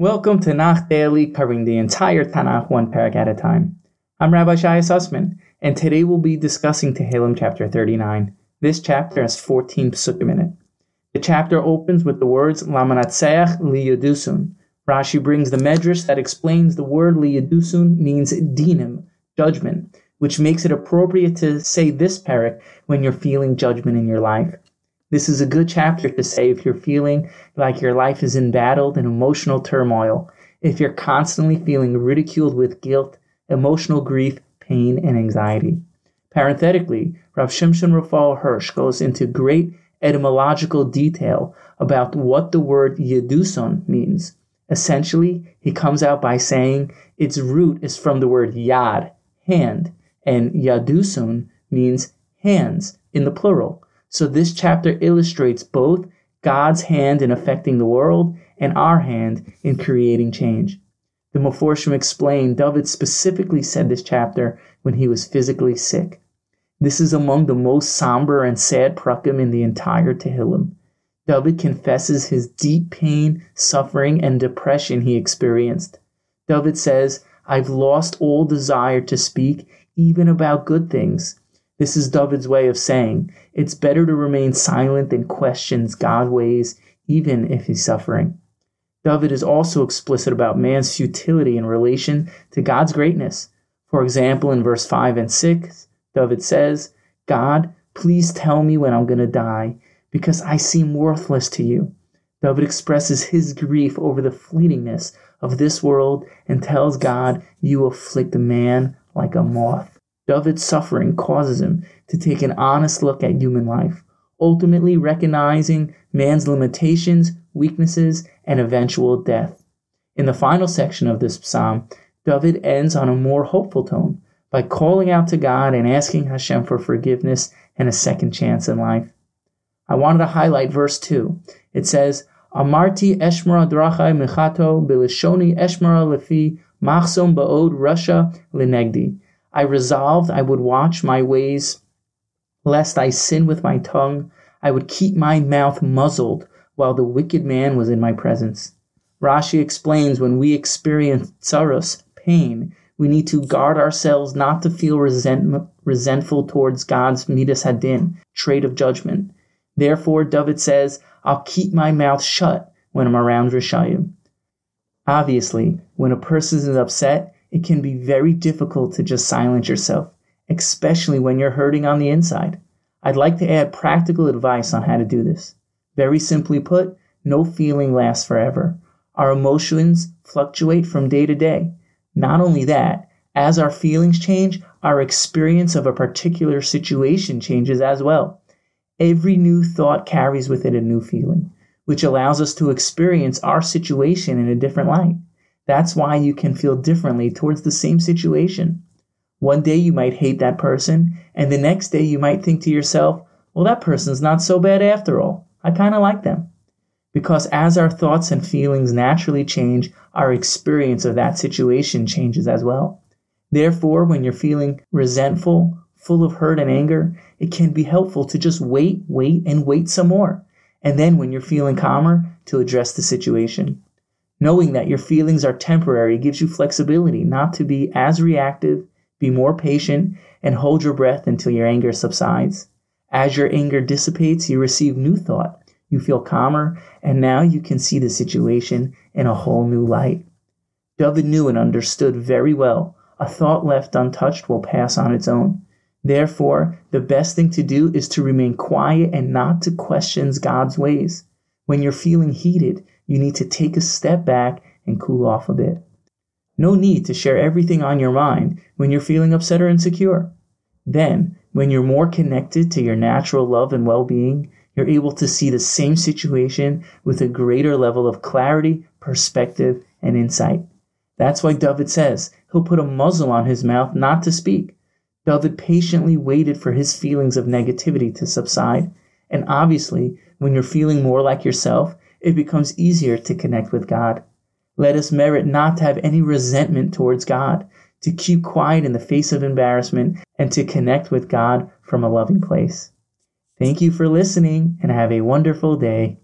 Welcome to Nach Daily, covering the entire Tanakh one parak at a time. I'm Rabbi Shaya Sussman, and today we'll be discussing Tehillim chapter 39. This chapter has 14 psukim in it. The chapter opens with the words Lamanatseach liyadusun. Rashi brings the medrash that explains the word liyadusun means dinim, judgment, which makes it appropriate to say this parak when you're feeling judgment in your life. This is a good chapter to say if you're feeling like your life is embattled in emotional turmoil, if you're constantly feeling ridiculed with guilt, emotional grief, pain, and anxiety. Parenthetically, Rav Shimshon Raphael Hirsch goes into great etymological detail about what the word yeduson means. Essentially, he comes out by saying its root is from the word yad, hand, and yadusun means hands in the plural. So this chapter illustrates both God's hand in affecting the world and our hand in creating change. The Meforshim explained David specifically said this chapter when he was physically sick. This is among the most somber and sad prakim in the entire Tehillim. David confesses his deep pain, suffering, and depression he experienced. David says, I've lost all desire to speak even about good things. This is David's way of saying it's better to remain silent than questions God's ways, even if he's suffering. David is also explicit about man's futility in relation to God's greatness. For example, in verse 5 and 6, David says, God, please tell me when I'm going to die, because I seem worthless to you. David expresses his grief over the fleetingness of this world and tells God, You afflict a man like a moth. David's suffering causes him to take an honest look at human life, ultimately recognizing man's limitations, weaknesses, and eventual death. In the final section of this psalm, David ends on a more hopeful tone by calling out to God and asking Hashem for forgiveness and a second chance in life. I wanted to highlight verse 2. It says, Amarti eshmara drachai mechato bilishoni eshmara lefi machsom ba'od rasha linegdi. I resolved I would watch my ways, lest I sin with my tongue. I would keep my mouth muzzled while the wicked man was in my presence. Rashi explains when we experience tsaros, pain, we need to guard ourselves not to feel resent, resentful towards God's midas hadin, trait of judgment. Therefore, David says, I'll keep my mouth shut when I'm around Rishayim. Obviously, when a person is upset, it can be very difficult to just silence yourself, especially when you're hurting on the inside. I'd like to add practical advice on how to do this. Very simply put, no feeling lasts forever. Our emotions fluctuate from day to day. Not only that, as our feelings change, our experience of a particular situation changes as well. Every new thought carries with it a new feeling, which allows us to experience our situation in a different light. That's why you can feel differently towards the same situation. One day you might hate that person, and the next day you might think to yourself, well, that person's not so bad after all. I kind of like them. Because as our thoughts and feelings naturally change, our experience of that situation changes as well. Therefore, when you're feeling resentful, full of hurt and anger, it can be helpful to just wait, wait, and wait some more. And then when you're feeling calmer, to address the situation. Knowing that your feelings are temporary gives you flexibility not to be as reactive, be more patient, and hold your breath until your anger subsides. As your anger dissipates, you receive new thought. You feel calmer, and now you can see the situation in a whole new light. David knew and understood very well a thought left untouched will pass on its own. Therefore, the best thing to do is to remain quiet and not to question God's ways. When you're feeling heated, you need to take a step back and cool off a bit. No need to share everything on your mind when you're feeling upset or insecure. Then, when you're more connected to your natural love and well being, you're able to see the same situation with a greater level of clarity, perspective, and insight. That's why David says he'll put a muzzle on his mouth not to speak. David patiently waited for his feelings of negativity to subside. And obviously, when you're feeling more like yourself, it becomes easier to connect with God. Let us merit not to have any resentment towards God, to keep quiet in the face of embarrassment, and to connect with God from a loving place. Thank you for listening and have a wonderful day.